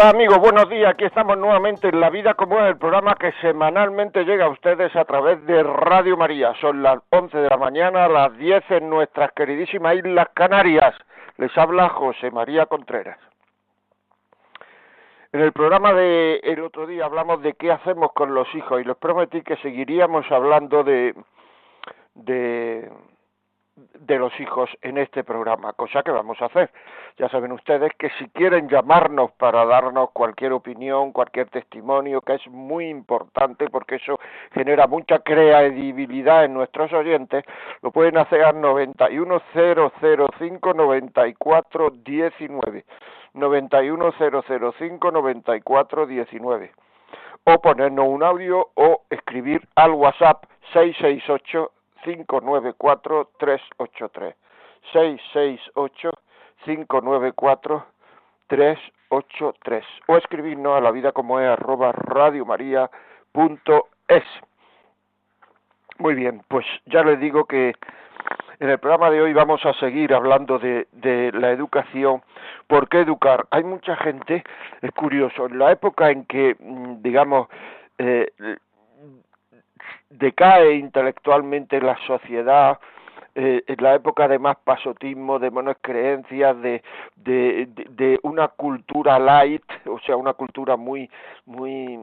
Hola amigos, buenos días. Aquí estamos nuevamente en La Vida como es el programa que semanalmente llega a ustedes a través de Radio María. Son las 11 de la mañana, las 10 en nuestras queridísimas Islas Canarias. Les habla José María Contreras. En el programa de el otro día hablamos de qué hacemos con los hijos y les prometí que seguiríamos hablando de de de los hijos en este programa, cosa que vamos a hacer. Ya saben ustedes que si quieren llamarnos para darnos cualquier opinión, cualquier testimonio, que es muy importante porque eso genera mucha credibilidad en nuestros oyentes, lo pueden hacer al 910059419. 910059419 o ponernos un audio o escribir al WhatsApp 668 594 383 668 594 383 o escribirnos a la vida como es arroba es Muy bien, pues ya les digo que en el programa de hoy vamos a seguir hablando de, de la educación. ¿Por qué educar? Hay mucha gente, es curioso, en la época en que, mm, digamos, eh, decae intelectualmente la sociedad, eh, en la época de más pasotismo, de menos creencias, de, de, una cultura light, o sea, una cultura muy, muy,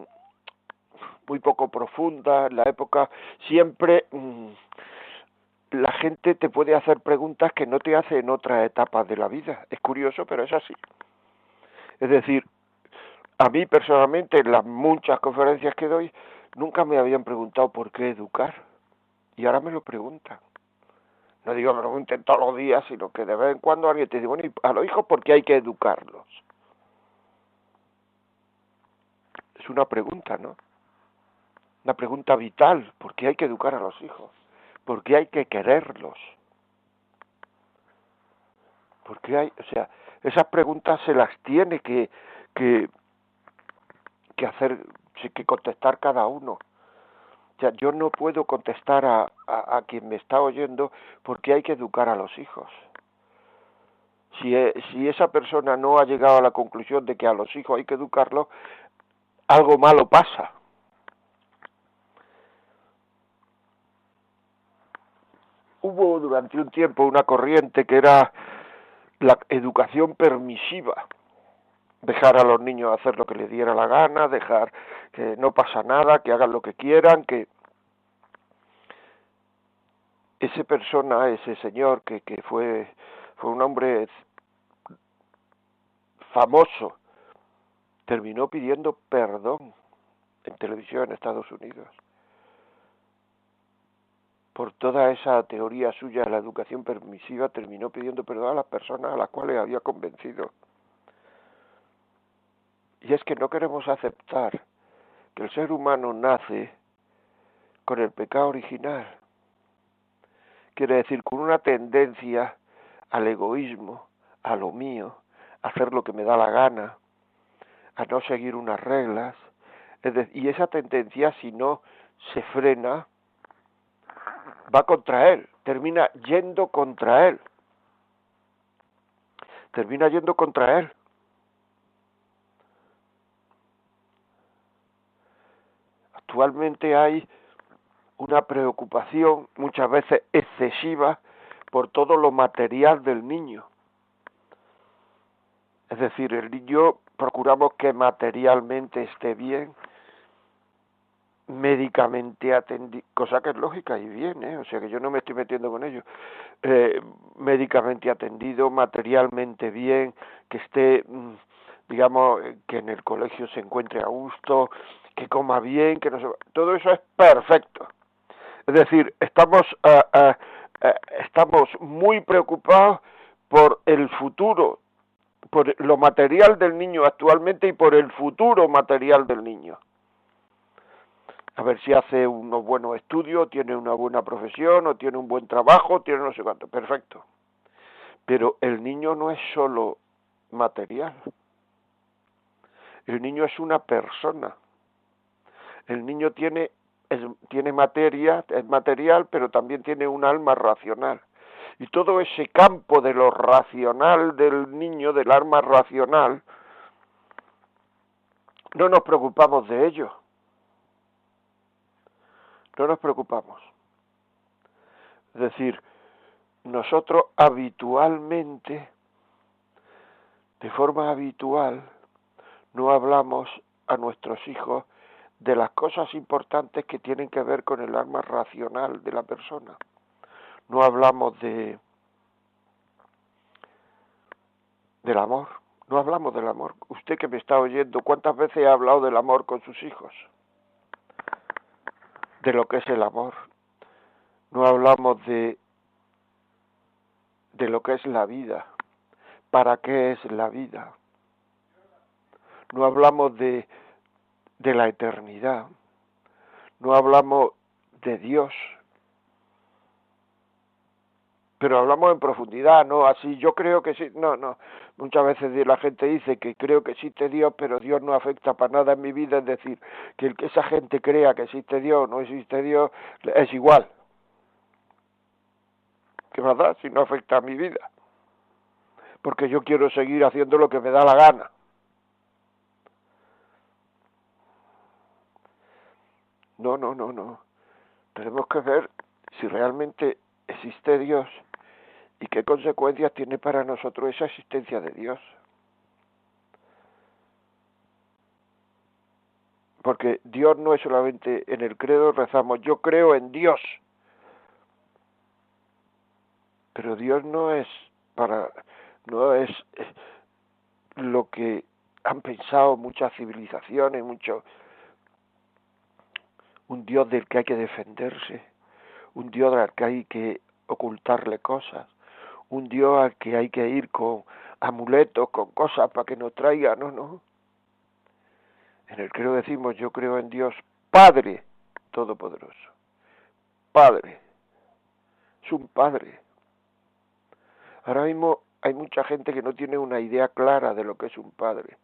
muy poco profunda, en la época siempre mm, la gente te puede hacer preguntas que no te hace en otras etapas de la vida. Es curioso, pero es así. Es decir, a mí personalmente, en las muchas conferencias que doy, Nunca me habían preguntado por qué educar y ahora me lo preguntan. No digo me lo pregunten todos los días, sino que de vez en cuando alguien te dice, bueno, ¿y a los hijos por qué hay que educarlos? Es una pregunta, ¿no? Una pregunta vital, ¿por qué hay que educar a los hijos? ¿Por qué hay que quererlos? ¿Por qué hay, o sea, esas preguntas se las tiene que, que, que hacer sí que contestar cada uno. O sea, yo no puedo contestar a, a, quien me está oyendo porque hay que educar a los hijos. Si, e, si esa persona no ha llegado a la conclusión de que a los hijos hay que educarlos, algo malo pasa. Hubo durante un tiempo una corriente que era la educación permisiva dejar a los niños hacer lo que les diera la gana, dejar que no pasa nada, que hagan lo que quieran, que ese persona, ese señor que, que fue, fue un hombre famoso, terminó pidiendo perdón en televisión en Estados Unidos por toda esa teoría suya de la educación permisiva, terminó pidiendo perdón a las personas a las cuales había convencido. Y es que no queremos aceptar que el ser humano nace con el pecado original. Quiere decir, con una tendencia al egoísmo, a lo mío, a hacer lo que me da la gana, a no seguir unas reglas. y esa tendencia, si no se frena, va contra él, termina yendo contra él. Termina yendo contra él. Actualmente hay una preocupación muchas veces excesiva por todo lo material del niño. Es decir, el niño procuramos que materialmente esté bien, médicamente atendido, cosa que es lógica y bien, ¿eh? o sea que yo no me estoy metiendo con ello, eh, médicamente atendido, materialmente bien, que esté, mm, digamos, que en el colegio se encuentre a gusto, que coma bien, que no se... Todo eso es perfecto. Es decir, estamos, eh, eh, eh, estamos muy preocupados por el futuro, por lo material del niño actualmente y por el futuro material del niño. a ver si hace unos buenos estudios, tiene una buena profesión, o tiene un buen trabajo, tiene no sé cuánto, perfecto. Pero el niño no es solo material. El niño es una persona. El niño tiene, tiene materia, es material, pero también tiene un alma racional. Y todo ese campo de lo racional del niño, del alma racional, no nos preocupamos de ello no nos preocupamos. Es decir, nosotros habitualmente, de forma habitual, no hablamos a nuestros hijos de las cosas importantes que tienen que ver con el alma racional de la persona. No hablamos de del amor, no hablamos del amor. Usted que me está oyendo, ¿cuántas veces ha hablado del amor con sus hijos? de lo que es el amor. No hablamos de, de lo que es la vida. ¿Para qué es la vida? No hablamos de, de la eternidad. No hablamos de Dios pero hablamos en profundidad, no así, yo creo que sí, no, no, muchas veces la gente dice que creo que existe Dios, pero Dios no afecta para nada en mi vida, es decir, que el que esa gente crea que existe Dios, no existe Dios, es igual. ¿Qué verdad? Si no afecta a mi vida. Porque yo quiero seguir haciendo lo que me da la gana. No, no, no, no. Tenemos que ver si realmente existe Dios y qué consecuencias tiene para nosotros esa existencia de Dios. Porque Dios no es solamente en el credo rezamos, yo creo en Dios. Pero Dios no es para no es lo que han pensado muchas civilizaciones, mucho un Dios del que hay que defenderse, un Dios al que hay que ocultarle cosas, un Dios al que hay que ir con amuletos, con cosas para que nos traiga, no, no. En el creo decimos, yo creo en Dios Padre Todopoderoso. Padre. Es un Padre. Ahora mismo hay mucha gente que no tiene una idea clara de lo que es un Padre.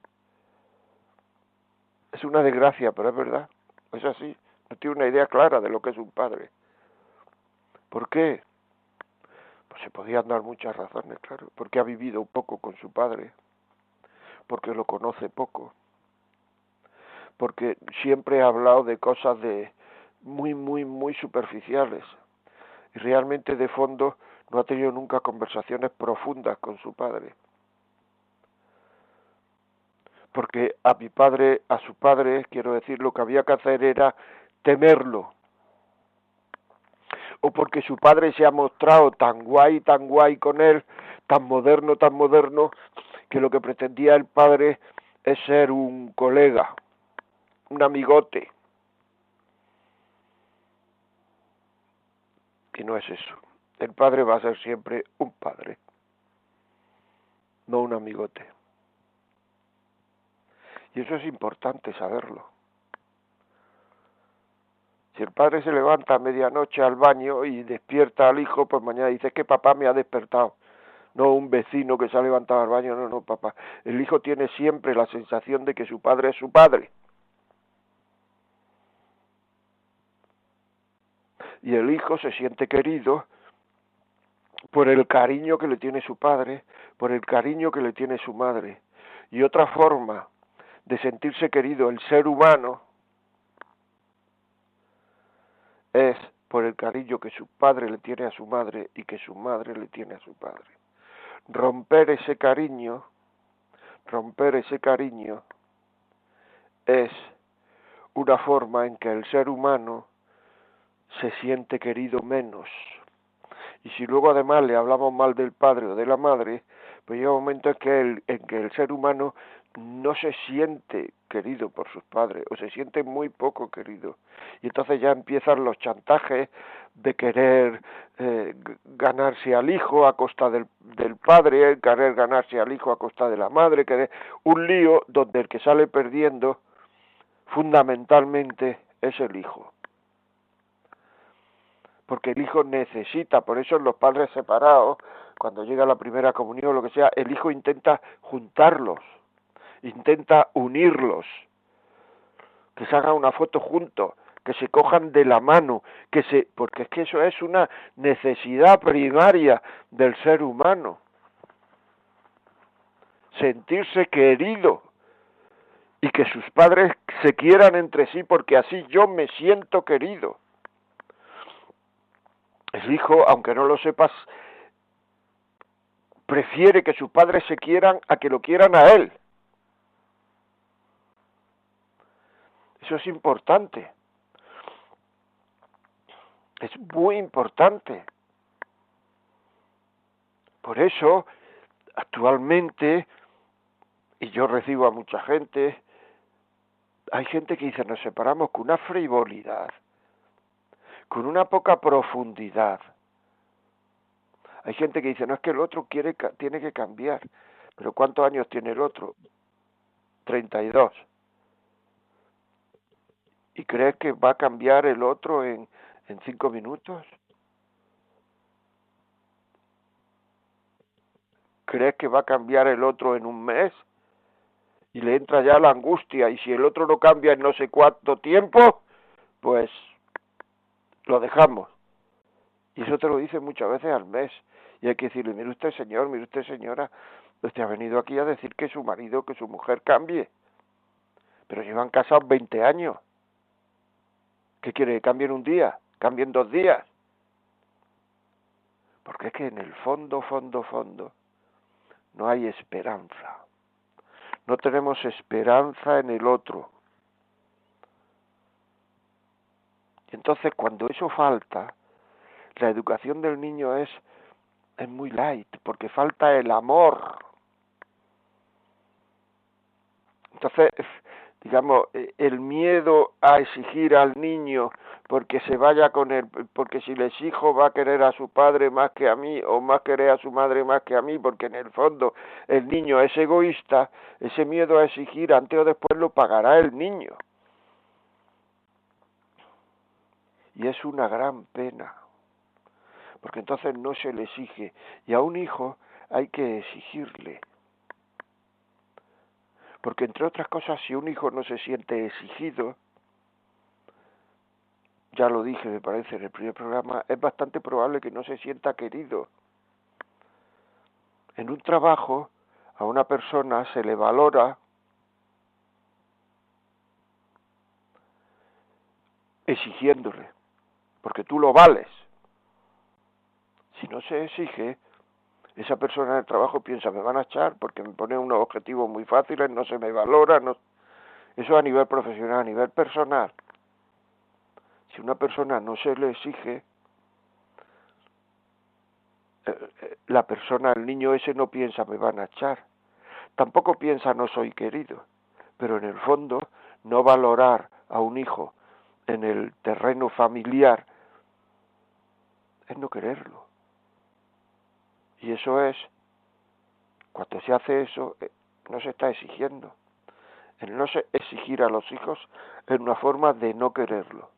Es una desgracia, pero es verdad. Es así. Tiene una idea clara de lo que es un Padre. ¿Por qué? Pues se podían dar muchas razones, claro, porque ha vivido poco con su padre, porque lo conoce poco, porque siempre ha hablado de cosas de muy, muy, muy superficiales y realmente de fondo no ha tenido nunca conversaciones profundas con su padre. Porque a mi padre, a su padre, quiero decir, lo que había que hacer era temerlo, o porque su padre se ha mostrado tan guay, tan guay con él, tan moderno, tan moderno, que lo que pretendía el padre es ser un colega, un amigote. Y no es eso. El padre va a ser siempre un padre, no un amigote. Y eso es importante saberlo. Si el padre se levanta a medianoche al baño y despierta al hijo, pues mañana dice que papá me ha despertado. No un vecino que se ha levantado al baño, no, no, papá. El hijo tiene siempre la sensación de que su padre es su padre. Y el hijo se siente querido por el cariño que le tiene su padre, por el cariño que le tiene su madre. Y otra forma de sentirse querido el ser humano es por el cariño que su padre le tiene a su madre y que su madre le tiene a su padre. Romper ese cariño, romper ese cariño es una forma en que el ser humano se siente querido menos. Y si luego además le hablamos mal del padre o de la madre, pues llega un momento en que el, en que el ser humano no se siente querido por sus padres o se siente muy poco querido y entonces ya empiezan los chantajes de querer eh, ganarse al hijo a costa del, del padre, querer ganarse al hijo a costa de la madre, querer un lío donde el que sale perdiendo fundamentalmente es el hijo. Porque el hijo necesita, por eso los padres separados, cuando llega la primera comunión o lo que sea, el hijo intenta juntarlos, intenta unirlos, que se haga una foto juntos, que se cojan de la mano, que se, porque es que eso es una necesidad primaria del ser humano. Sentirse querido y que sus padres se quieran entre sí porque así yo me siento querido. El hijo, aunque no lo sepas, prefiere que sus padres se quieran a que lo quieran a él. Eso es importante. Es muy importante. Por eso, actualmente, y yo recibo a mucha gente, hay gente que dice nos separamos con una frivolidad, con una poca profundidad. Hay gente que dice no es que el otro quiere tiene que cambiar, pero ¿cuántos años tiene el otro? 32. ¿Y crees que va a cambiar el otro en en cinco minutos? ¿Crees que va a cambiar el otro en un mes? Y le entra ya la angustia, y si el otro no cambia en no sé cuánto tiempo, pues lo dejamos. Y eso te lo dice muchas veces al mes. Y hay que decirle, mire usted señor, mire usted señora, usted ha venido aquí a decir que su marido, que su mujer cambie. Pero llevan casados 20 años. ¿Qué quiere? ¿Que cambien un día? cambien dos días. Porque es que en el fondo, fondo, fondo, no hay esperanza. No tenemos esperanza en el otro. Entonces cuando eso falta, la educación del niño es, es muy light, porque falta el amor. Entonces, digamos, eh, el miedo a exigir al niño porque se vaya con él, porque si le exijo va a querer a su padre más que a mí o más querer a su madre más que a mí, porque en el fondo el niño es egoísta, ese miedo a exigir antes o después lo pagará el niño. Y es una gran pena, porque entonces no se le exige, y a un hijo hay que exigirle. Porque entre otras cosas, si un hijo no se siente exigido, ya lo dije, me parece, en el primer programa, es bastante probable que no se sienta querido. En un trabajo, a una persona se le valora exigiéndole, porque tú lo vales. Si no se exige, esa persona el trabajo piensa, me van a echar porque me pone unos objetivos muy fáciles, no se me valora, no... eso a nivel profesional, a nivel personal. Si una persona no se le exige, eh, eh, la persona, el niño ese no piensa me van a echar, tampoco piensa no soy querido, pero en el fondo no valorar a un hijo en el terreno familiar es no quererlo. Y eso es, cuando se hace eso, eh, no se está exigiendo. El no exigir a los hijos es una forma de no quererlo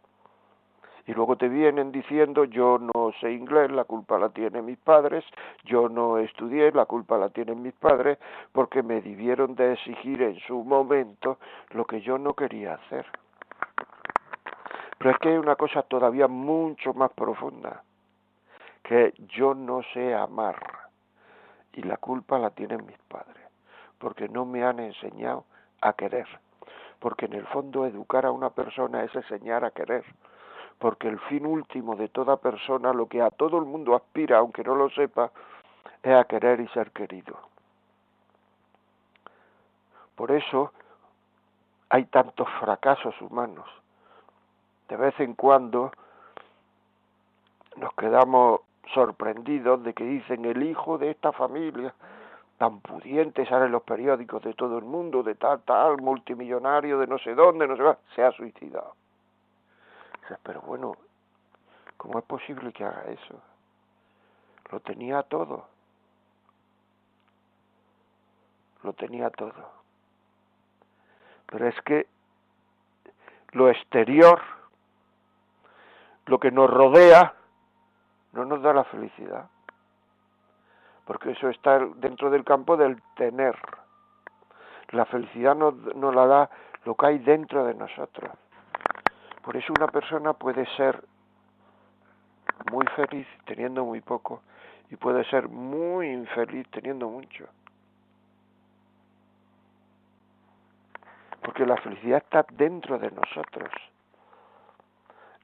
y luego te vienen diciendo yo no sé inglés, la culpa la tienen mis padres, yo no estudié, la culpa la tienen mis padres, porque me debieron de exigir en su momento lo que yo no quería hacer. Pero es que hay una cosa todavía mucho más profunda, que yo no sé amar y la culpa la tienen mis padres, porque no me han enseñado a querer, porque en el fondo educar a una persona es enseñar a querer porque el fin último de toda persona, lo que a todo el mundo aspira, aunque no lo sepa, es a querer y ser querido. Por eso hay tantos fracasos humanos. De vez en cuando nos quedamos sorprendidos de que dicen el hijo de esta familia tan pudiente sale en los periódicos de todo el mundo, de tal, tal, multimillonario, de no sé dónde, no sé qué, se ha suicidado pero bueno, ¿cómo es posible que haga eso? Lo tenía todo. Lo tenía todo. Pero es que lo exterior, lo que nos rodea, no nos da la felicidad. Porque eso está dentro del campo del tener. La felicidad nos, nos la da lo que hay dentro de nosotros. Por eso una persona puede ser muy feliz teniendo muy poco y puede ser muy infeliz teniendo mucho. Porque la felicidad está dentro de nosotros.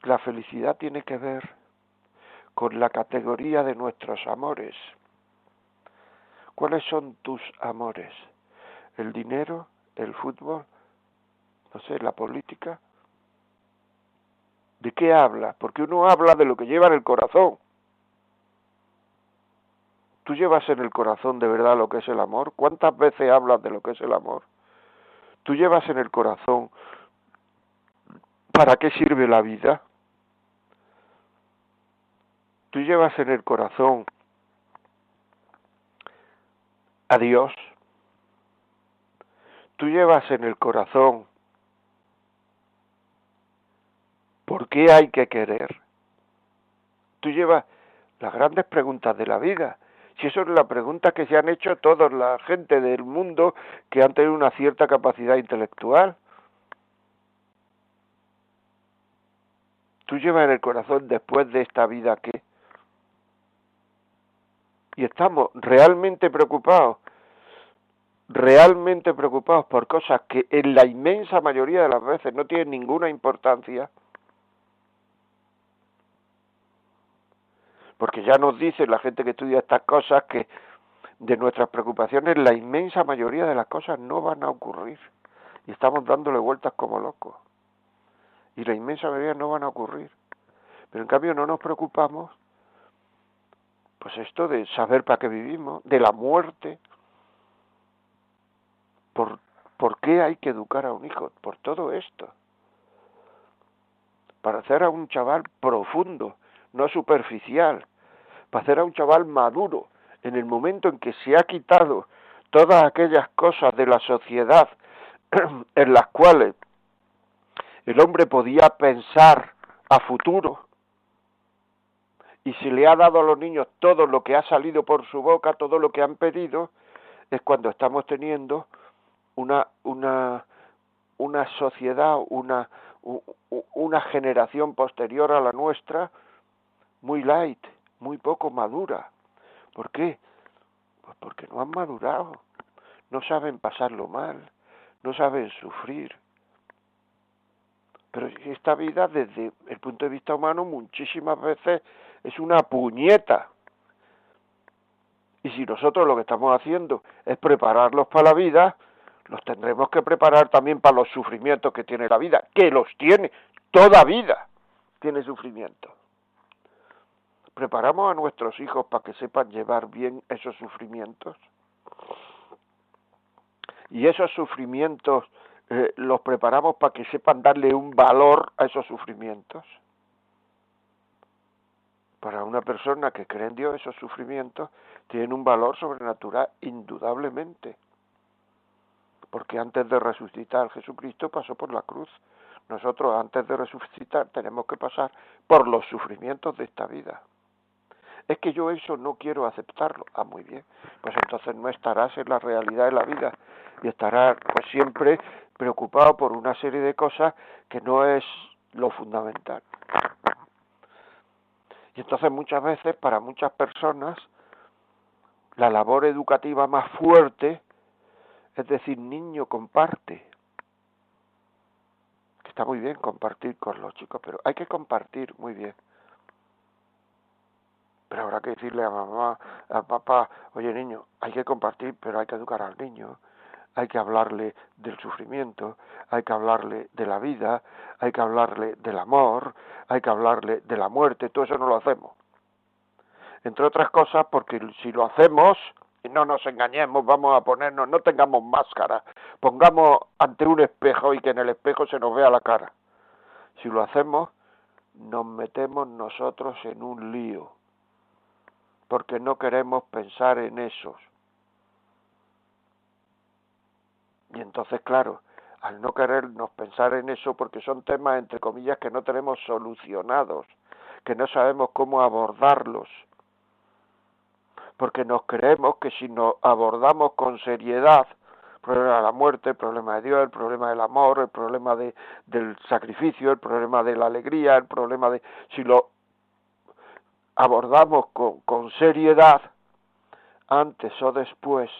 La felicidad tiene que ver con la categoría de nuestros amores. ¿Cuáles son tus amores? ¿El dinero? ¿El fútbol? No sé, la política. ¿De qué habla? Porque uno habla de lo que lleva en el corazón. ¿Tú llevas en el corazón de verdad lo que es el amor? ¿Cuántas veces hablas de lo que es el amor? ¿Tú llevas en el corazón para qué sirve la vida? ¿Tú llevas en el corazón a Dios? ¿Tú llevas en el corazón ¿Por qué hay que querer? Tú llevas las grandes preguntas de la vida. Si eso es la pregunta que se han hecho toda la gente del mundo que han tenido una cierta capacidad intelectual. Tú llevas en el corazón después de esta vida qué? Y estamos realmente preocupados, realmente preocupados por cosas que en la inmensa mayoría de las veces no tienen ninguna importancia porque ya nos dice la gente que estudia estas cosas que de nuestras preocupaciones la inmensa mayoría de las cosas no van a ocurrir y estamos dándole vueltas como locos y la inmensa mayoría no van a ocurrir. Pero en cambio no nos preocupamos pues esto de saber para qué vivimos de la muerte. Por por qué hay que educar a un hijo por todo esto. Para hacer a un chaval profundo no superficial. Para hacer a un chaval maduro en el momento en que se ha quitado todas aquellas cosas de la sociedad en las cuales el hombre podía pensar a futuro y se le ha dado a los niños todo lo que ha salido por su boca, todo lo que han pedido, es cuando estamos teniendo una, una, una sociedad, una, una generación posterior a la nuestra muy light, muy poco madura. ¿Por qué? Pues porque no han madurado, no saben pasarlo mal, no saben sufrir. Pero esta vida desde el punto de vista humano muchísimas veces es una puñeta. Y si nosotros lo que estamos haciendo es prepararlos para la vida, los tendremos que preparar también para los sufrimientos que tiene la vida, que los tiene, toda vida tiene sufrimiento preparamos a nuestros hijos para que sepan llevar bien esos sufrimientos. Y esos sufrimientos eh, los preparamos para que sepan darle un valor a esos sufrimientos. Para una persona que cree en Dios, esos sufrimientos tienen un valor sobrenatural indudablemente. Porque antes de resucitar Jesucristo pasó por la cruz. Nosotros antes de resucitar tenemos que pasar por los sufrimientos de esta vida. Es que yo eso no quiero aceptarlo. Ah, muy bien. Pues entonces no estarás en la realidad de la vida y estarás pues siempre preocupado por una serie de cosas que no es lo fundamental. Y entonces muchas veces para muchas personas la labor educativa más fuerte es decir, niño, comparte. Está muy bien compartir con los chicos, pero hay que compartir muy bien pero habrá que decirle a mamá, a papá, oye niño, hay que compartir, pero hay que educar al niño, hay que hablarle del sufrimiento, hay que hablarle de la vida, hay que hablarle del amor, hay que hablarle de la muerte, todo eso no lo hacemos. Entre otras cosas, porque si lo hacemos, y no nos engañemos, vamos a ponernos, no tengamos máscara, pongamos ante un espejo y que en el espejo se nos vea la cara. Si lo hacemos, nos metemos nosotros en un lío porque no queremos pensar en esos. Y entonces, claro, al no querernos pensar en eso porque son temas, entre comillas, que no tenemos solucionados, que no sabemos cómo abordarlos, porque nos creemos que si nos abordamos con seriedad, el problema de la muerte, el problema de Dios, el problema del amor, el problema de, del sacrificio, el problema de la alegría, el problema de... Si lo abordamos con, con seriedad, antes o después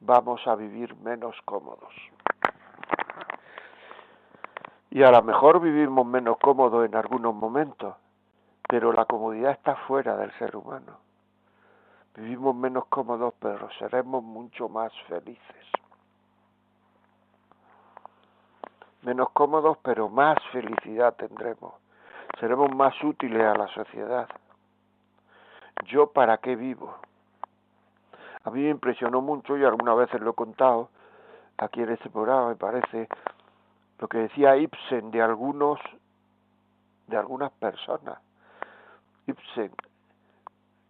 vamos a vivir menos cómodos. Y a lo mejor vivimos menos cómodos en algunos momentos, pero la comodidad está fuera del ser humano. Vivimos menos cómodos, pero seremos mucho más felices. Menos cómodos, pero más felicidad tendremos. Seremos más útiles a la sociedad. ¿Yo para qué vivo? A mí me impresionó mucho, y algunas veces lo he contado, aquí en este programa me parece, lo que decía Ibsen de algunos, de algunas personas. Ibsen,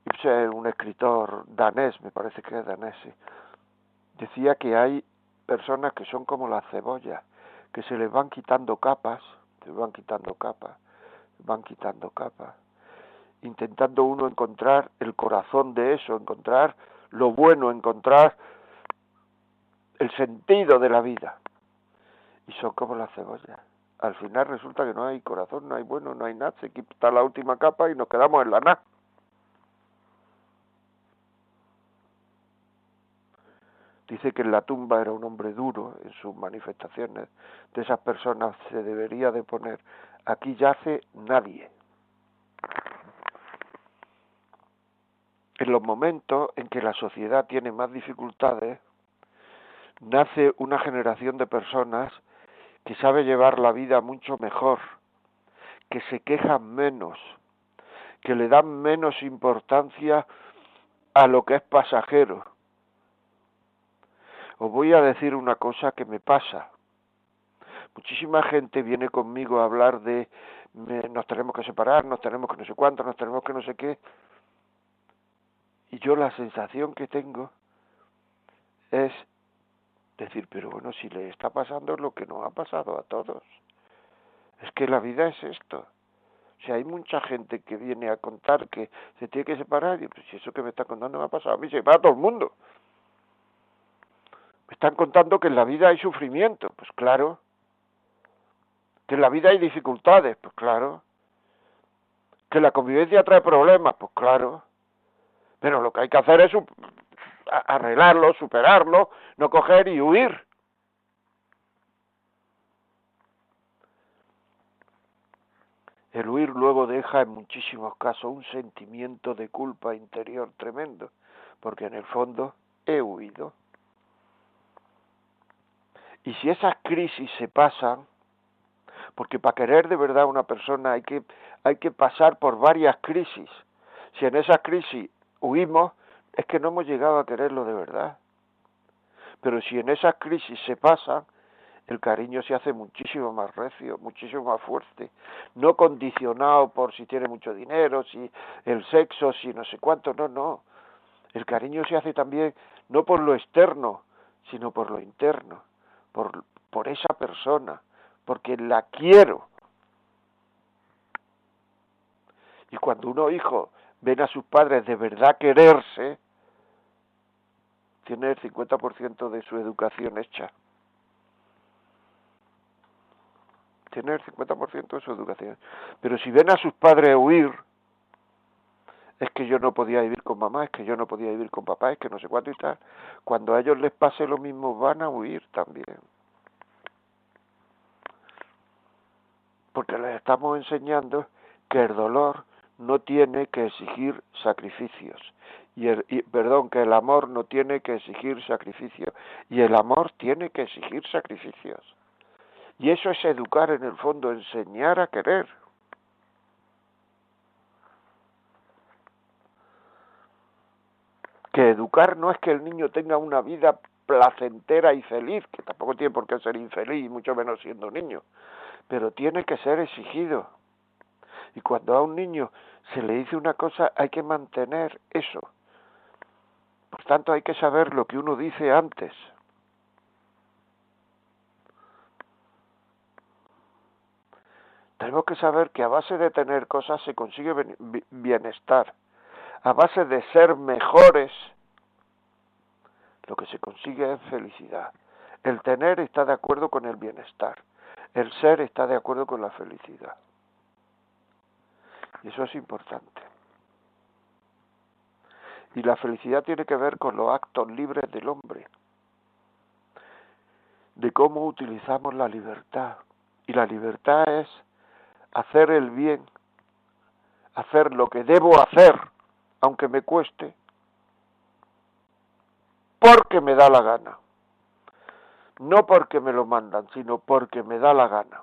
Ibsen es un escritor danés, me parece que es danés, decía que hay personas que son como las cebollas, que se les van quitando capas, se van quitando capas, van quitando capas, intentando uno encontrar el corazón de eso, encontrar lo bueno, encontrar el sentido de la vida. Y son como las cebollas. Al final resulta que no hay corazón, no hay bueno, no hay nada, se quita la última capa y nos quedamos en la nada. Dice que en la tumba era un hombre duro en sus manifestaciones. De esas personas se debería de poner, aquí yace nadie. En los momentos en que la sociedad tiene más dificultades, nace una generación de personas que sabe llevar la vida mucho mejor, que se quejan menos, que le dan menos importancia a lo que es pasajero. Os voy a decir una cosa que me pasa. Muchísima gente viene conmigo a hablar de nos tenemos que separar, nos tenemos que no sé cuánto, nos tenemos que no sé qué. Y yo la sensación que tengo es decir, pero bueno, si le está pasando lo que nos ha pasado a todos. Es que la vida es esto. O sea, hay mucha gente que viene a contar que se tiene que separar y pues si eso que me está contando me ha pasado a mí, se va a todo el mundo. Me están contando que en la vida hay sufrimiento, pues claro. Que en la vida hay dificultades, pues claro. Que la convivencia trae problemas, pues claro. Pero lo que hay que hacer es arreglarlo, superarlo, no coger y huir. El huir luego deja en muchísimos casos un sentimiento de culpa interior tremendo, porque en el fondo he huido. Y si esas crisis se pasan, porque para querer de verdad a una persona hay que, hay que pasar por varias crisis. Si en esas crisis huimos es que no hemos llegado a quererlo de verdad. Pero si en esas crisis se pasa, el cariño se hace muchísimo más recio, muchísimo más fuerte, no condicionado por si tiene mucho dinero, si el sexo, si no sé cuánto, no, no. El cariño se hace también no por lo externo, sino por lo interno, por, por esa persona, porque la quiero. Y cuando uno hijo ven a sus padres de verdad quererse, tiene el 50% de su educación hecha. Tiene el 50% de su educación. Pero si ven a sus padres huir, es que yo no podía vivir con mamá, es que yo no podía vivir con papá, es que no sé cuánto y tal. Cuando a ellos les pase lo mismo, van a huir también. Porque les estamos enseñando que el dolor no tiene que exigir sacrificios. Y, el, perdón, que el amor no tiene que exigir sacrificios. Y el amor tiene que exigir sacrificios. Y eso es educar en el fondo, enseñar a querer. Que educar no es que el niño tenga una vida placentera y feliz, que tampoco tiene por qué ser infeliz, mucho menos siendo niño, pero tiene que ser exigido. Y cuando a un niño se le dice una cosa, hay que mantener eso. Por tanto, hay que saber lo que uno dice antes. Tenemos que saber que a base de tener cosas se consigue bienestar. A base de ser mejores, lo que se consigue es felicidad. El tener está de acuerdo con el bienestar. El ser está de acuerdo con la felicidad. Eso es importante. Y la felicidad tiene que ver con los actos libres del hombre, de cómo utilizamos la libertad. Y la libertad es hacer el bien, hacer lo que debo hacer, aunque me cueste, porque me da la gana. No porque me lo mandan, sino porque me da la gana.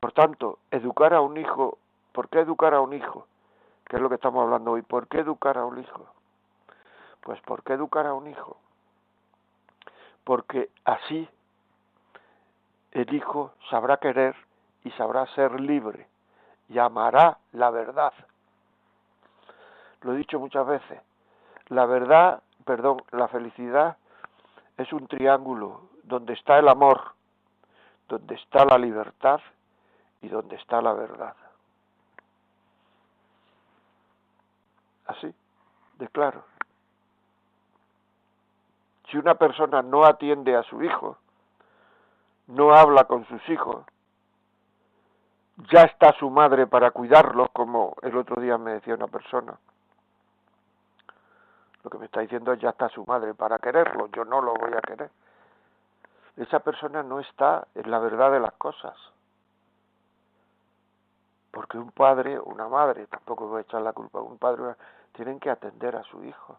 Por tanto, educar a un hijo, ¿por qué educar a un hijo? Que es lo que estamos hablando hoy. ¿Por qué educar a un hijo? Pues ¿por qué educar a un hijo? Porque así el hijo sabrá querer y sabrá ser libre y amará la verdad. Lo he dicho muchas veces. La verdad, perdón, la felicidad es un triángulo donde está el amor, donde está la libertad y donde está la verdad. Así, de claro. Si una persona no atiende a su hijo, no habla con sus hijos, ya está su madre para cuidarlos, como el otro día me decía una persona. Lo que me está diciendo es ya está su madre para quererlo, yo no lo voy a querer. Esa persona no está en la verdad de las cosas. Porque un padre, una madre, tampoco voy a echar la culpa, un padre, tienen que atender a su hijo.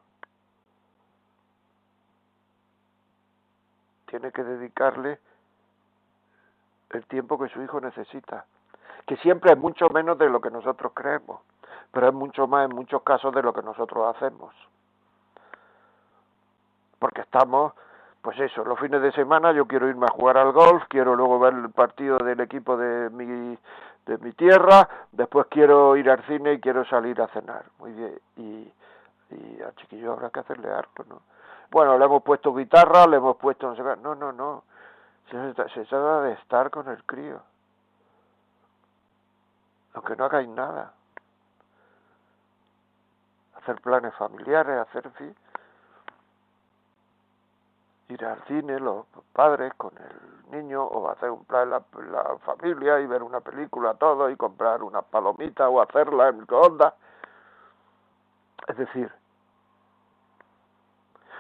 Tiene que dedicarle el tiempo que su hijo necesita que siempre es mucho menos de lo que nosotros creemos, pero es mucho más en muchos casos de lo que nosotros hacemos. Porque estamos, pues eso, los fines de semana yo quiero irme a jugar al golf, quiero luego ver el partido del equipo de mi, de mi tierra, después quiero ir al cine y quiero salir a cenar. Muy bien, y, y al chiquillo habrá que hacerle algo, ¿no? Bueno, le hemos puesto guitarra, le hemos puesto no sé. No, no, no. Se, se trata de estar con el crío aunque no hagáis nada. Hacer planes familiares, hacer, fin, ir al cine, los padres con el niño, o hacer un plan la, la familia y ver una película todo y comprar una palomita o hacerla en microondas. Es decir,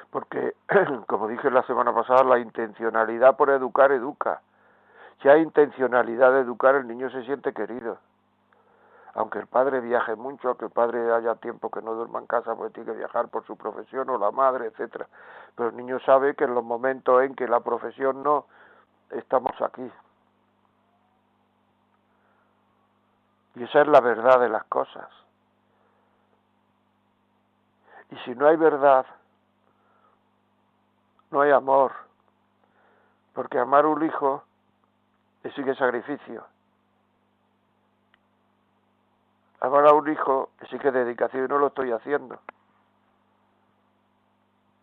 porque, como dije la semana pasada, la intencionalidad por educar educa. Si hay intencionalidad de educar, el niño se siente querido aunque el padre viaje mucho, aunque el padre haya tiempo que no duerma en casa porque tiene que viajar por su profesión o la madre, etcétera. Pero el niño sabe que en los momentos en que la profesión no, estamos aquí. Y esa es la verdad de las cosas. Y si no hay verdad, no hay amor. Porque amar un hijo sigue sacrificio. Amar a un hijo exige dedicación y no lo estoy haciendo.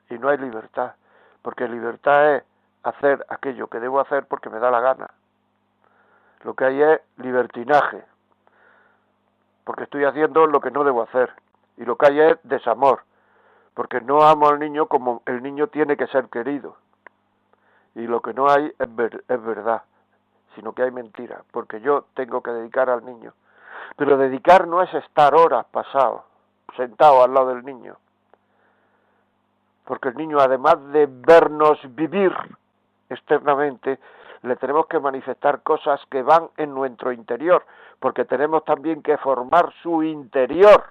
Y no hay libertad, porque libertad es hacer aquello que debo hacer porque me da la gana. Lo que hay es libertinaje, porque estoy haciendo lo que no debo hacer. Y lo que hay es desamor, porque no amo al niño como el niño tiene que ser querido. Y lo que no hay es, es verdad, sino que hay mentira, porque yo tengo que dedicar al niño pero dedicar no es estar horas pasado, sentado al lado del niño. Porque el niño, además de vernos vivir externamente, le tenemos que manifestar cosas que van en nuestro interior, porque tenemos también que formar su interior.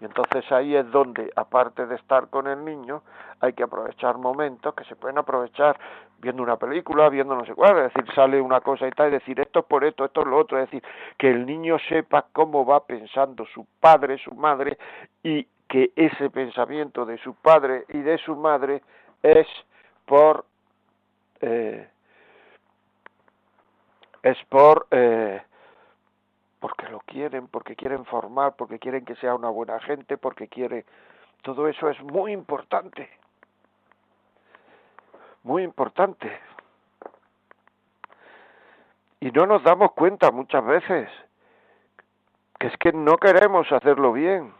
Y entonces ahí es donde, aparte de estar con el niño, hay que aprovechar momentos que se pueden aprovechar viendo una película, viendo no sé cuál, es decir, sale una cosa y tal, y decir esto es por esto, esto es lo otro, es decir, que el niño sepa cómo va pensando su padre, su madre, y que ese pensamiento de su padre y de su madre es por eh, es por eh, porque lo quieren, porque quieren formar, porque quieren que sea una buena gente, porque quiere todo eso es muy importante muy importante. Y no nos damos cuenta muchas veces que es que no queremos hacerlo bien.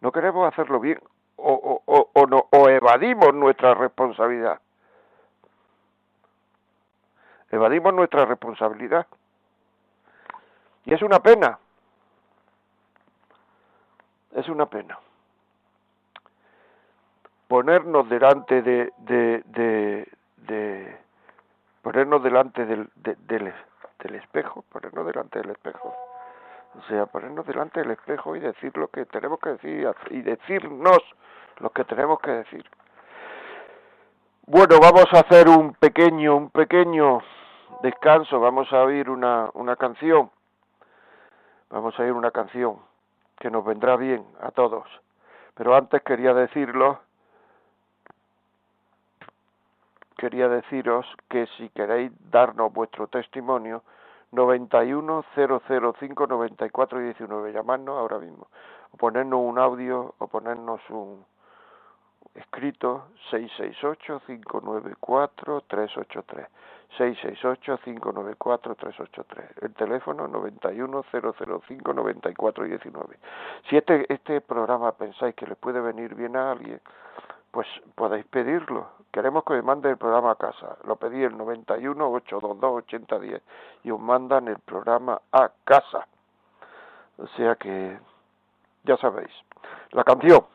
No queremos hacerlo bien o, o, o, no, o evadimos nuestra responsabilidad. Evadimos nuestra responsabilidad. Y es una pena. Es una pena. Ponernos delante de, de, ponernos delante del, del, del espejo, ponernos delante del espejo. O sea, ponernos delante del espejo y decir lo que tenemos que decir y decirnos lo que tenemos que decir. Bueno, vamos a hacer un pequeño, un pequeño descanso, vamos a oír una, una canción. Vamos a oír una canción que nos vendrá bien a todos. Pero antes quería decirlo, quería deciros que si queréis darnos vuestro testimonio, 91 005 94 19, llamarnos ahora mismo, o ponernos un audio o ponernos un escrito 668 594 383. 668-594-383. El teléfono 91-005-9419. Si este, este programa pensáis que le puede venir bien a alguien, pues podéis pedirlo. Queremos que me mande el programa a casa. Lo pedí el 91-822-8010 y os mandan el programa a casa. O sea que, ya sabéis. La canción.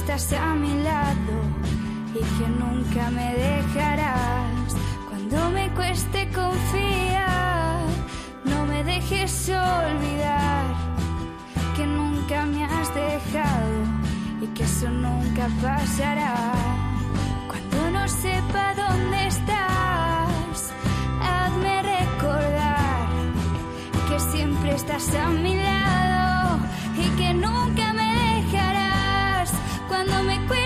Estás a mi lado y que nunca me dejarás. Cuando me cueste confiar, no me dejes olvidar que nunca me has dejado y que eso nunca pasará. Cuando no sepa dónde estás, hazme recordar que siempre estás a mi lado y que nunca cuando me cueste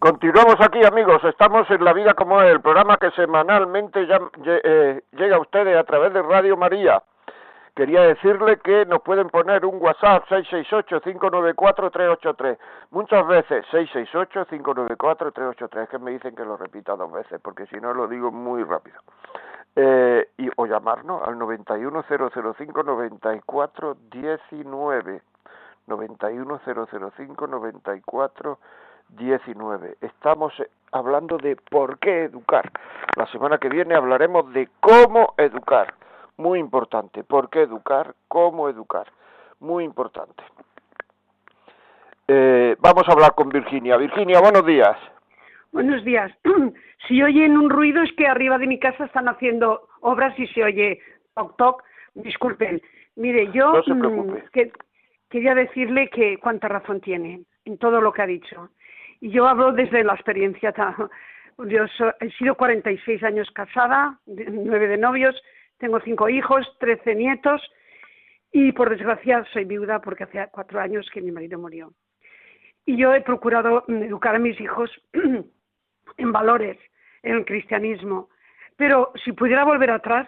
Continuamos aquí, amigos. Estamos en La Vida como es, el programa que semanalmente eh, llega a ustedes a través de Radio María. Quería decirle que nos pueden poner un WhatsApp 668-594-383. Muchas veces 668-594-383. Que me dicen que lo repita dos veces, porque si no lo digo muy rápido. Eh, y, o llamarnos al 91005-9419. 91005-9419. 19. Estamos eh, hablando de por qué educar. La semana que viene hablaremos de cómo educar. Muy importante. ¿Por qué educar? ¿Cómo educar? Muy importante. Eh, vamos a hablar con Virginia. Virginia, buenos días. Buenos días. Si oyen un ruido es que arriba de mi casa están haciendo obras y se oye toc toc. Disculpen. Mire, yo mm, quería decirle que cuánta razón tiene en todo lo que ha dicho. Y yo hablo desde la experiencia. Yo he sido 46 años casada, nueve de novios, tengo cinco hijos, trece nietos y por desgracia soy viuda porque hace cuatro años que mi marido murió. Y yo he procurado educar a mis hijos en valores, en el cristianismo. Pero si pudiera volver atrás,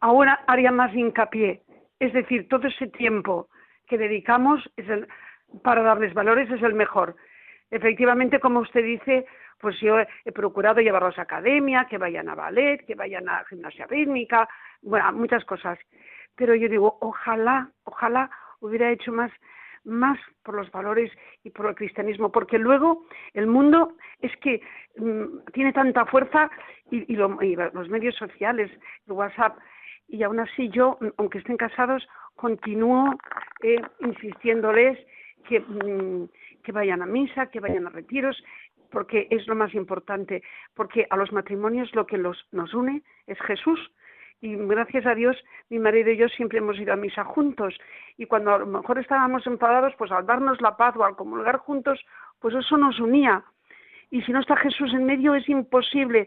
ahora haría más hincapié. Es decir, todo ese tiempo que dedicamos para darles valores es el mejor. Efectivamente, como usted dice, pues yo he procurado llevarlos a academia, que vayan a ballet, que vayan a gimnasia rítmica, bueno, muchas cosas. Pero yo digo, ojalá, ojalá hubiera hecho más, más por los valores y por el cristianismo, porque luego el mundo es que mm, tiene tanta fuerza y, los medios sociales, el WhatsApp, y aún así yo, aunque estén casados, continúo eh, insistiéndoles que mm, que vayan a misa, que vayan a retiros, porque es lo más importante, porque a los matrimonios lo que los, nos une es Jesús. Y gracias a Dios, mi marido y yo siempre hemos ido a misa juntos. Y cuando a lo mejor estábamos enfadados, pues al darnos la paz o al comulgar juntos, pues eso nos unía. Y si no está Jesús en medio, es imposible.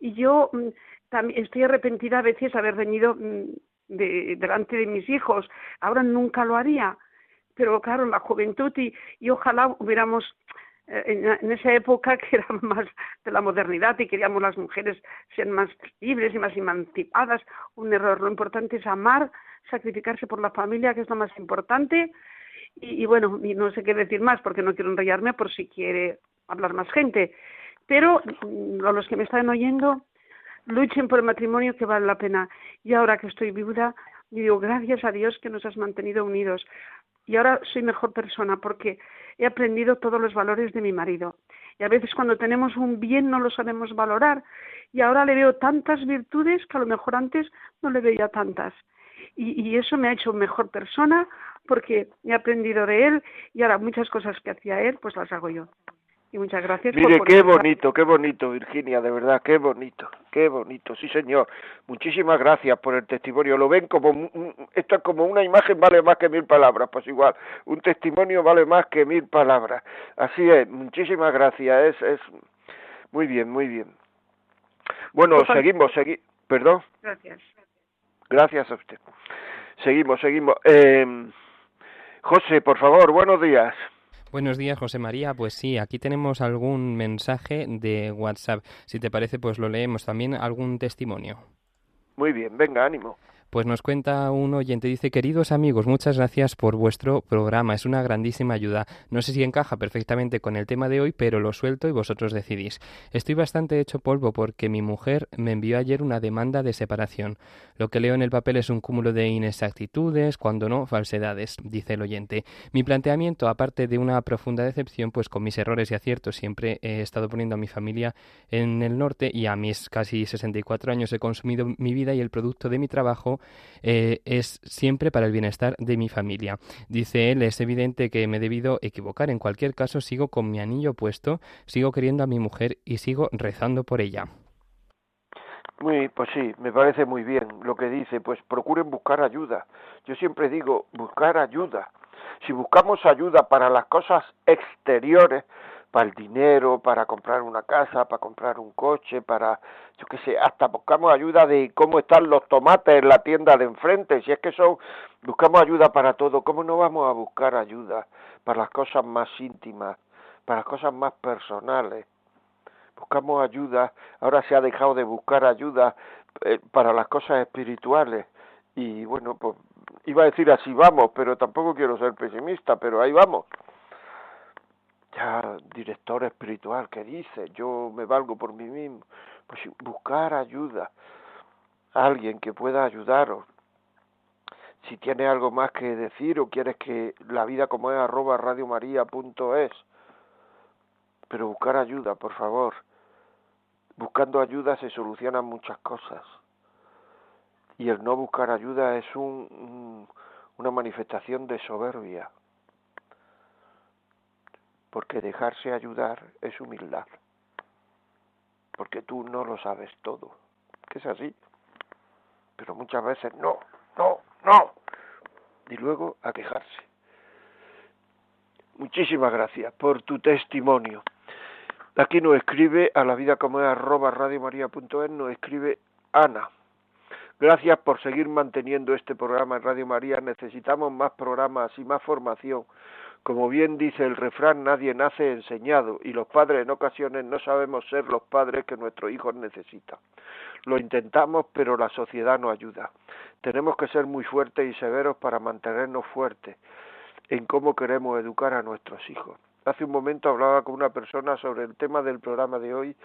Y yo mm, también estoy arrepentida a veces de haber venido mm, delante de mis hijos. Ahora nunca lo haría pero claro, la juventud y, y ojalá hubiéramos eh, en, esa época que era más de la modernidad y queríamos las mujeres ser más libres y más emancipadas, un error. Lo importante es amar, sacrificarse por la familia, que es lo más importante. Y, bueno, y no sé qué decir más porque no quiero enrollarme por si quiere hablar más gente. Pero mm, a los que me están oyendo, luchen por el matrimonio que vale la pena. Y ahora que estoy viuda, digo, gracias a Dios que nos has mantenido unidos y ahora soy mejor persona porque he aprendido todos los valores de mi marido. Y a veces cuando tenemos un bien no lo sabemos valorar y ahora le veo tantas virtudes que a lo mejor antes no le veía tantas. Y, y eso me ha hecho mejor persona porque he aprendido de él y ahora muchas cosas que hacía él pues las hago yo y muchas gracias. Mire, qué bonito, qué bonito, Virginia, de verdad, qué bonito, qué bonito, sí señor. Muchísimas gracias por el testimonio. Lo ven como, esto es como una imagen vale más que mil palabras, pues igual, un testimonio vale más que mil palabras. Así es, muchísimas gracias, es, es muy bien, muy bien. Bueno, pues, seguimos, seguimos, perdón. Gracias. Gracias a usted. Seguimos, seguimos. Eh, José, por favor, buenos días. Buenos días, José María. Pues sí, aquí tenemos algún mensaje de WhatsApp. Si te parece, pues lo leemos. También algún testimonio. Muy bien, venga, ánimo. Pues nos cuenta un oyente, dice, queridos amigos, muchas gracias por vuestro programa, es una grandísima ayuda. No sé si encaja perfectamente con el tema de hoy, pero lo suelto y vosotros decidís. Estoy bastante hecho polvo porque mi mujer me envió ayer una demanda de separación. Lo que leo en el papel es un cúmulo de inexactitudes, cuando no falsedades, dice el oyente. Mi planteamiento, aparte de una profunda decepción, pues con mis errores y aciertos siempre he estado poniendo a mi familia en el norte y a mis casi 64 años he consumido mi vida y el producto de mi trabajo eh, es siempre para el bienestar de mi familia. Dice él, es evidente que me he debido equivocar. En cualquier caso, sigo con mi anillo puesto, sigo queriendo a mi mujer y sigo rezando por ella. Muy, pues sí, me parece muy bien lo que dice, pues procuren buscar ayuda. Yo siempre digo, buscar ayuda. Si buscamos ayuda para las cosas exteriores, para el dinero, para comprar una casa, para comprar un coche, para, yo qué sé, hasta buscamos ayuda de cómo están los tomates en la tienda de enfrente, si es que son, buscamos ayuda para todo, ¿cómo no vamos a buscar ayuda para las cosas más íntimas, para las cosas más personales? buscamos ayuda, ahora se ha dejado de buscar ayuda eh, para las cosas espirituales y bueno, pues iba a decir así vamos, pero tampoco quiero ser pesimista, pero ahí vamos. Ya director espiritual que dice, yo me valgo por mí mismo, pues buscar ayuda, alguien que pueda ayudaros. Si tiene algo más que decir o quieres que la vida como es arroba radiomaria.es, pero buscar ayuda, por favor. Buscando ayuda se solucionan muchas cosas. Y el no buscar ayuda es un, una manifestación de soberbia. Porque dejarse ayudar es humildad. Porque tú no lo sabes todo. Que es así. Pero muchas veces no, no, no. Y luego a quejarse. Muchísimas gracias por tu testimonio. Aquí nos escribe a la vida como es arroba radiomaria.es, nos escribe Ana. Gracias por seguir manteniendo este programa en Radio María. Necesitamos más programas y más formación. Como bien dice el refrán, nadie nace enseñado y los padres en ocasiones no sabemos ser los padres que nuestros hijos necesitan. Lo intentamos, pero la sociedad no ayuda. Tenemos que ser muy fuertes y severos para mantenernos fuertes en cómo queremos educar a nuestros hijos. Hace un momento hablaba con una persona sobre el tema del programa de hoy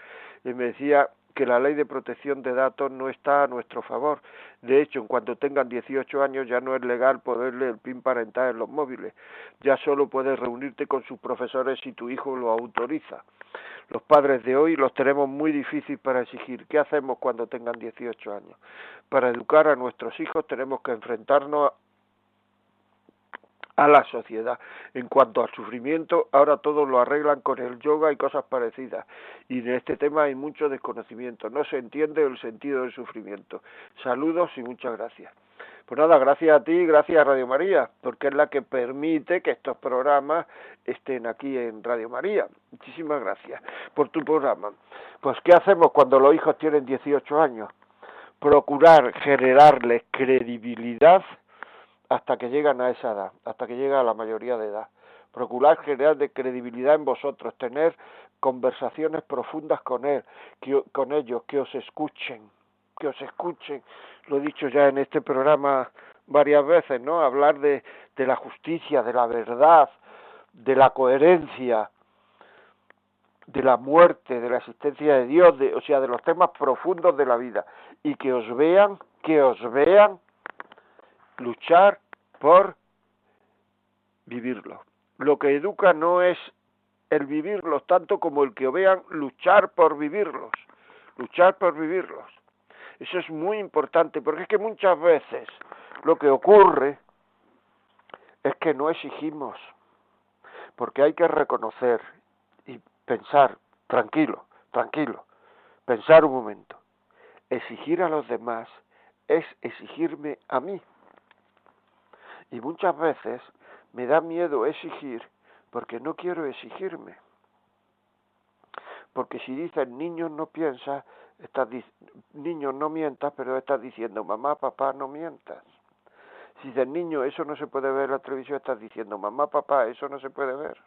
y me decía que la ley de protección de datos no está a nuestro favor. De hecho, en cuanto tengan 18 años ya no es legal poderle el PIN parental en los móviles. Ya solo puedes reunirte con sus profesores si tu hijo lo autoriza. Los padres de hoy los tenemos muy difícil para exigir. ¿Qué hacemos cuando tengan 18 años? Para educar a nuestros hijos tenemos que enfrentarnos a la sociedad. En cuanto al sufrimiento, ahora todos lo arreglan con el yoga y cosas parecidas. Y en este tema hay mucho desconocimiento. No se entiende el sentido del sufrimiento. Saludos y muchas gracias. Pues nada, gracias a ti, gracias a Radio María, porque es la que permite que estos programas estén aquí en Radio María. Muchísimas gracias por tu programa. Pues, ¿qué hacemos cuando los hijos tienen 18 años? Procurar generarles credibilidad hasta que llegan a esa edad, hasta que llega a la mayoría de edad. Procurar generar de credibilidad en vosotros, tener conversaciones profundas con él, con ellos, que os escuchen, que os escuchen. Lo he dicho ya en este programa varias veces, ¿no? Hablar de, de la justicia, de la verdad, de la coherencia, de la muerte, de la existencia de Dios, de, o sea, de los temas profundos de la vida, y que os vean, que os vean luchar por vivirlo. Lo que educa no es el vivirlos tanto como el que vean luchar por vivirlos, luchar por vivirlos. Eso es muy importante porque es que muchas veces lo que ocurre es que no exigimos, porque hay que reconocer y pensar, tranquilo, tranquilo, pensar un momento. Exigir a los demás es exigirme a mí. Y muchas veces me da miedo exigir porque no quiero exigirme. Porque si dicen niños no piensa, estás no mientas, pero estás diciendo mamá, papá, no mientas. Si dices niño, eso no se puede ver en la televisión, estás diciendo mamá, papá, eso no se puede ver.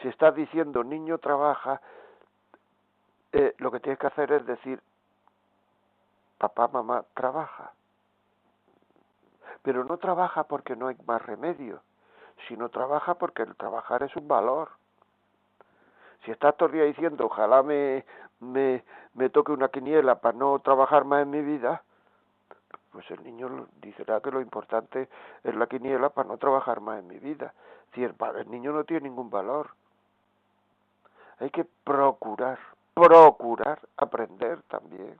Si estás diciendo niño trabaja, eh, lo que tienes que hacer es decir papá, mamá, trabaja pero no trabaja porque no hay más remedio, sino trabaja porque el trabajar es un valor. Si estás todo el día diciendo, ojalá me, me, me toque una quiniela para no trabajar más en mi vida, pues el niño dirá que lo importante es la quiniela para no trabajar más en mi vida. Si el, el niño no tiene ningún valor. Hay que procurar, procurar aprender también.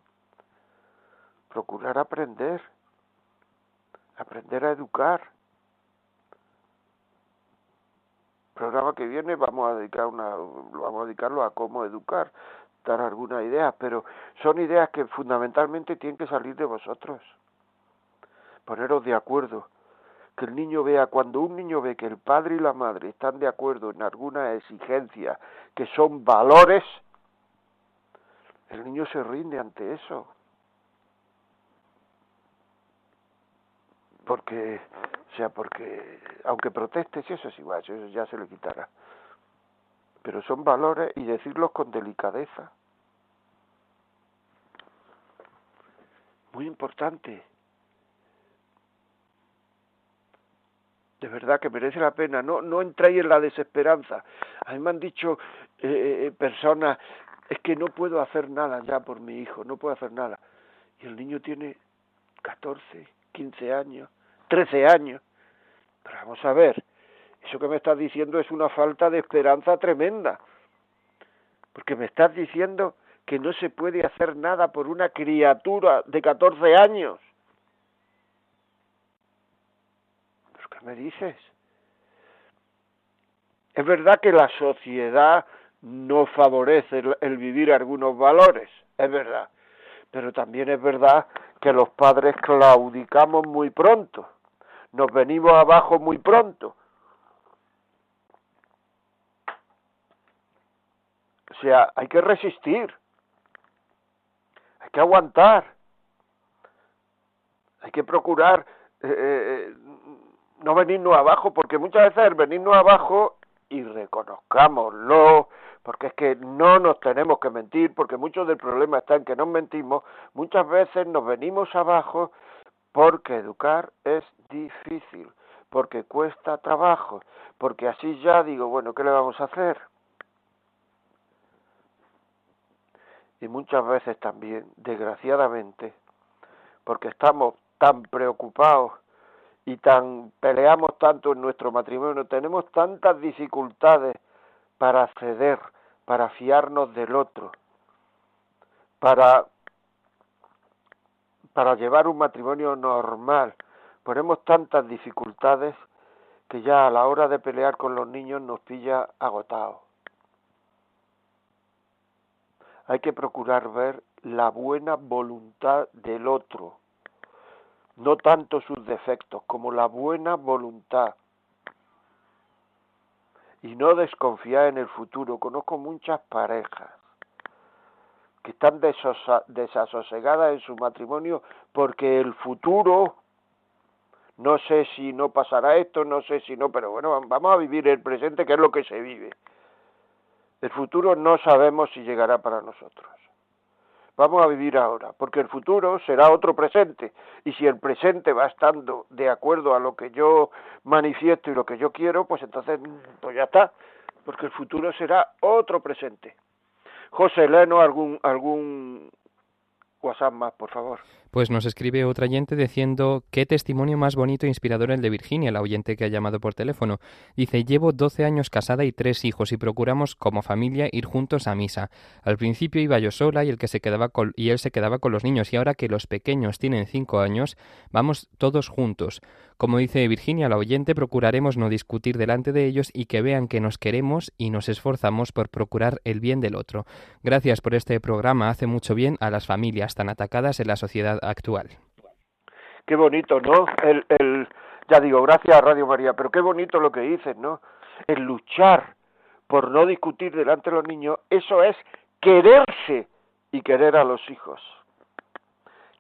Procurar aprender aprender a educar. programa que viene vamos a dedicar una vamos a dedicarlo a cómo educar, dar algunas ideas, pero son ideas que fundamentalmente tienen que salir de vosotros. Poneros de acuerdo, que el niño vea cuando un niño ve que el padre y la madre están de acuerdo en alguna exigencia que son valores, el niño se rinde ante eso. Porque, o sea, porque aunque proteste, si eso es igual, eso ya se le quitará. pero son valores y decirlos con delicadeza. Muy importante. De verdad que merece la pena. No, no entréis en la desesperanza. A mí me han dicho eh, eh, personas, es que no puedo hacer nada ya por mi hijo, no puedo hacer nada. Y el niño tiene 14, 15 años, 13 años. Pero vamos a ver, eso que me estás diciendo es una falta de esperanza tremenda. Porque me estás diciendo que no se puede hacer nada por una criatura de 14 años. ¿Pero qué me dices? Es verdad que la sociedad no favorece el, vivir algunos valores, es verdad. Pero también es verdad que los padres claudicamos muy pronto, nos venimos abajo muy pronto. O sea, hay que resistir, hay que aguantar, hay que procurar eh, eh, eh, no venirnos abajo, porque muchas veces el venirnos abajo, y reconozcámoslo, porque es que no nos tenemos que mentir, porque mucho del problema está en que nos mentimos, muchas veces nos venimos abajo porque educar es difícil, porque cuesta trabajo, porque así ya digo, bueno, ¿qué le vamos a hacer? Y muchas veces también, desgraciadamente, porque estamos tan preocupados y tan peleamos tanto en nuestro matrimonio, tenemos tantas dificultades para ceder, para fiarnos del otro, para, para llevar un matrimonio normal. Ponemos tantas dificultades que ya a la hora de pelear con los niños nos pilla agotados. Hay que procurar ver la buena voluntad del otro, no tanto sus defectos como la buena voluntad y no desconfiar en el futuro. Conozco muchas parejas que están desasosegadas en su matrimonio porque el futuro, no sé si no pasará esto, no sé si no, pero bueno, vamos a vivir el presente que es lo que se vive. El futuro no sabemos si llegará para nosotros. Vamos a vivir ahora, porque el futuro será otro presente. Y si el presente va estando de acuerdo a lo que yo manifiesto y lo que yo quiero, pues entonces pues ya está, porque el futuro será otro presente. José Leno, algún, algún WhatsApp más, por favor. Pues nos escribe otra oyente diciendo qué testimonio más bonito e inspirador el de Virginia, la oyente que ha llamado por teléfono. Dice, llevo 12 años casada y tres hijos y procuramos como familia ir juntos a misa. Al principio iba yo sola y, el que se quedaba y él se quedaba con los niños y ahora que los pequeños tienen 5 años, vamos todos juntos. Como dice Virginia, la oyente, procuraremos no discutir delante de ellos y que vean que nos queremos y nos esforzamos por procurar el bien del otro. Gracias por este programa, hace mucho bien a las familias tan atacadas en la sociedad actual. Qué bonito, ¿no? El, el, ya digo, gracias a Radio María, pero qué bonito lo que dices, ¿no? El luchar por no discutir delante de los niños, eso es quererse y querer a los hijos.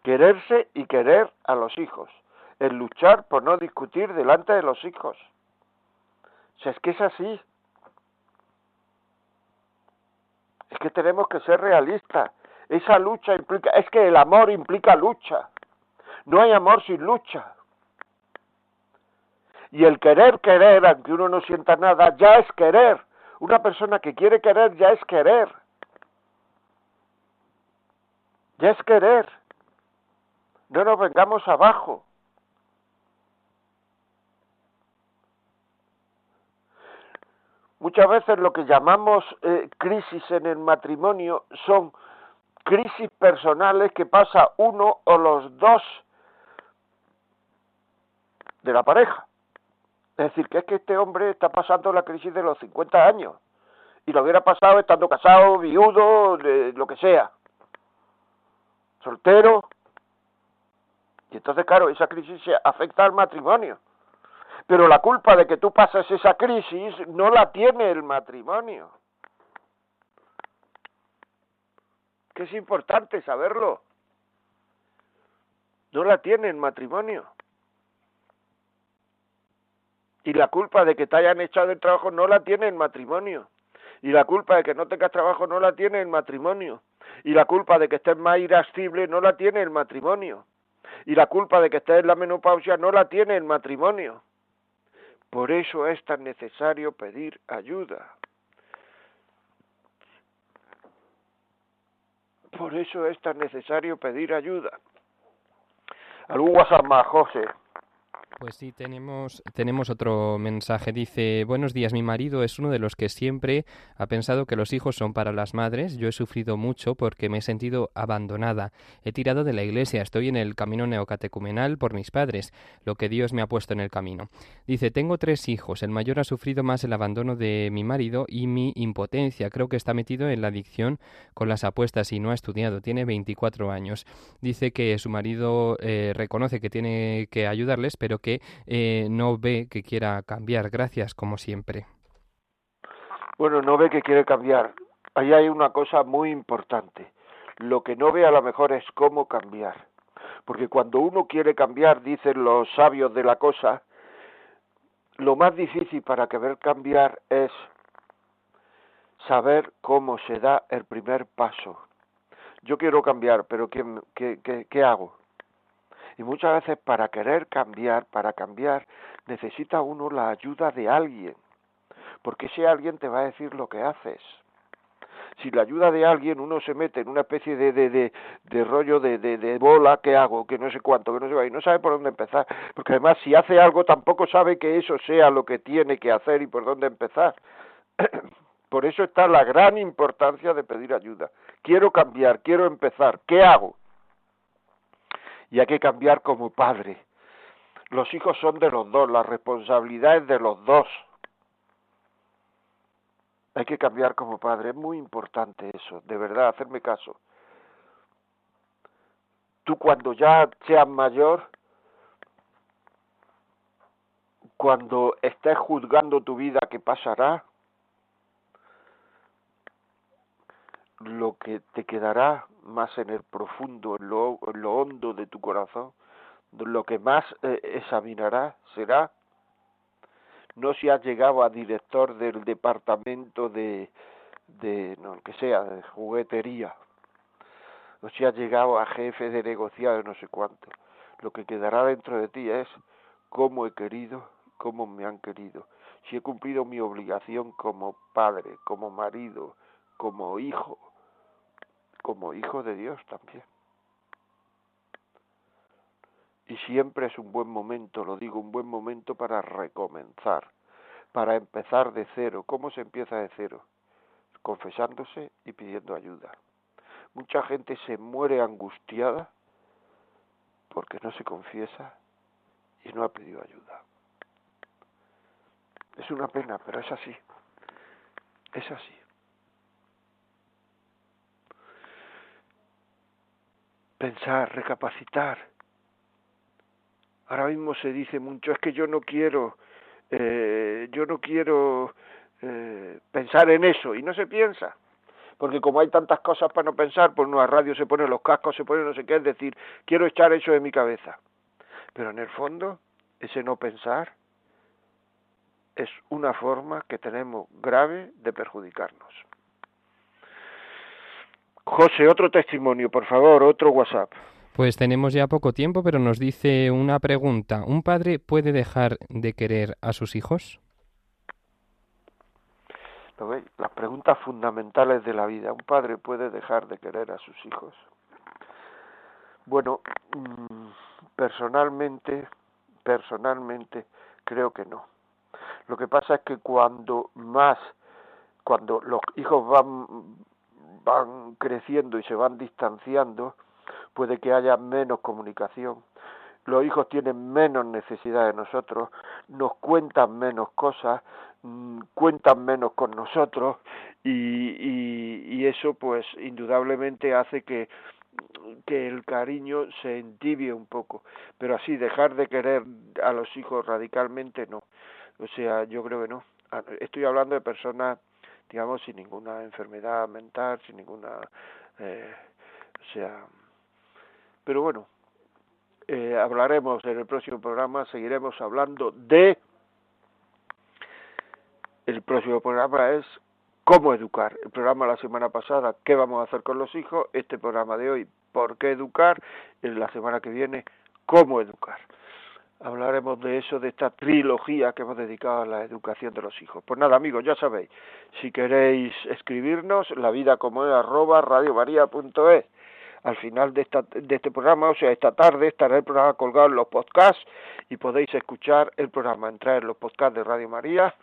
Quererse y querer a los hijos. El luchar por no discutir delante de los hijos. O sea, es que es así. Es que tenemos que ser realistas. Esa lucha implica, es que el amor implica lucha. No hay amor sin lucha. Y el querer querer, aunque uno no sienta nada, ya es querer. Una persona que quiere querer ya es querer. Ya es querer. No nos vengamos abajo. Muchas veces lo que llamamos eh, crisis en el matrimonio son crisis personales que pasa uno o los dos de la pareja. Es decir, que es que este hombre está pasando la crisis de los 50 años y lo hubiera pasado estando casado, viudo, lo que sea, soltero. Y entonces, claro, esa crisis afecta al matrimonio. Pero la culpa de que tú pases esa crisis no la tiene el matrimonio. Es importante saberlo. No la tiene en matrimonio. Y la culpa de que te hayan echado el trabajo no la tiene en matrimonio. Y la culpa de que no tengas trabajo no la tiene el matrimonio. Y la culpa de que estés más irascible no la tiene el matrimonio. Y la culpa de que estés en la menopausia no la tiene el matrimonio. Por eso es tan necesario pedir ayuda. Por eso es tan necesario pedir ayuda. ¿Algún WhatsApp más, José? Pues sí, tenemos, tenemos otro mensaje. Dice, buenos días, mi marido es uno de los que siempre ha pensado que los hijos son para las madres. Yo he sufrido mucho porque me he sentido abandonada. He tirado de la iglesia, estoy en el camino neocatecumenal por mis padres, lo que Dios me ha puesto en el camino. Dice, tengo tres hijos, el mayor ha sufrido más el abandono de mi marido y mi impotencia. Creo que está metido en la adicción con las apuestas y no ha estudiado, tiene 24 años. Dice que su marido eh, reconoce que tiene que ayudarles, pero que eh, no ve que quiera cambiar. Gracias, como siempre. Bueno, no ve que quiere cambiar. Ahí hay una cosa muy importante. Lo que no ve a lo mejor es cómo cambiar. Porque cuando uno quiere cambiar, dicen los sabios de la cosa, lo más difícil para querer cambiar es saber cómo se da el primer paso. Yo quiero cambiar, pero ¿qué, hago? Y muchas veces para querer cambiar, para cambiar, necesita uno la ayuda de alguien, porque ese alguien te va a decir lo que haces. Si la ayuda de alguien uno se mete en una especie de, de, de, rollo de, de, bola, ¿qué hago? Que no sé cuánto, que no sé va, y no sabe por dónde empezar. Porque además si hace algo tampoco sabe que eso sea lo que tiene que hacer y por dónde empezar. Por eso está la gran importancia de pedir ayuda. Quiero cambiar, quiero empezar, ¿qué hago? Y hay que cambiar como padre. Los hijos son de los dos, la responsabilidad es de los dos. Hay que cambiar como padre, es muy importante eso, de verdad, hacerme caso. Tú cuando ya seas mayor, cuando estés juzgando tu vida, ¿qué pasará? lo que te quedará más en el profundo, en lo, en lo hondo de tu corazón, lo que más eh, examinará será no si has llegado a director del departamento de, de no que sea, de juguetería, o si has llegado a jefe de negociado, no sé cuánto. Lo que quedará dentro de ti es cómo he querido, cómo me han querido, si he cumplido mi obligación como padre, como marido, como hijo, como hijo de Dios también. Y siempre es un buen momento, lo digo, un buen momento para recomenzar, para empezar de cero. ¿Cómo se empieza de cero? Confesándose y pidiendo ayuda. Mucha gente se muere angustiada porque no se confiesa y no ha pedido ayuda. Es una pena, pero es así. Es así. Pensar, recapacitar. Ahora mismo se dice mucho, es que yo no quiero, eh, yo no quiero eh, pensar en eso, y no se piensa. Porque como hay tantas cosas para no pensar, por una radio se ponen los cascos, se pone no sé qué, es decir, quiero echar eso de mi cabeza. Pero en el fondo, ese no pensar es una forma que tenemos grave de perjudicarnos. José, otro testimonio, por favor, otro WhatsApp. Pues tenemos ya poco tiempo, pero nos dice una pregunta. ¿Un padre puede dejar de querer a sus hijos? Las preguntas fundamentales de la vida. ¿Un padre puede dejar de querer a sus hijos? Bueno, mm, personalmente, personalmente creo que no. Lo que pasa es que cuando más, cuando los hijos van van creciendo y se van distanciando, puede que haya menos comunicación. Los hijos tienen menos necesidad de nosotros, nos cuentan menos cosas, mm, cuentan menos con nosotros y, y, y eso pues indudablemente hace que que el cariño se entibie un poco, pero así dejar de querer a los hijos radicalmente no. O sea, yo creo que no. Ah, estoy hablando de personas digamos, sin ninguna enfermedad mental, sin ninguna, eh, o sea, pero bueno, eh, hablaremos en el próximo programa, seguiremos hablando de, el próximo programa es cómo educar. El programa la semana pasada, ¿qué vamos a hacer con los hijos? Este programa de hoy, ¿por qué educar? En la semana que viene, ¿cómo educar? Hablaremos de eso, de esta trilogía que hemos dedicado a la educación de los hijos. Pues nada, amigos, ya sabéis, si queréis escribirnos, la vida como es arroba radiomaria.es. Al final de, esta, de este programa, o sea, esta tarde, estará el programa colgado en los podcasts y podéis escuchar el programa, entrar en los podcasts de Radio María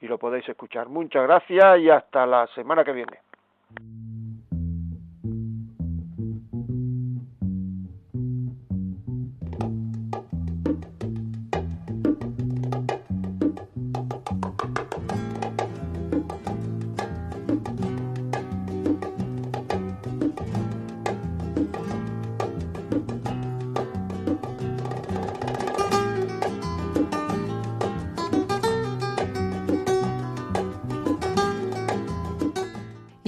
y lo podéis escuchar. Muchas gracias y hasta la semana que viene.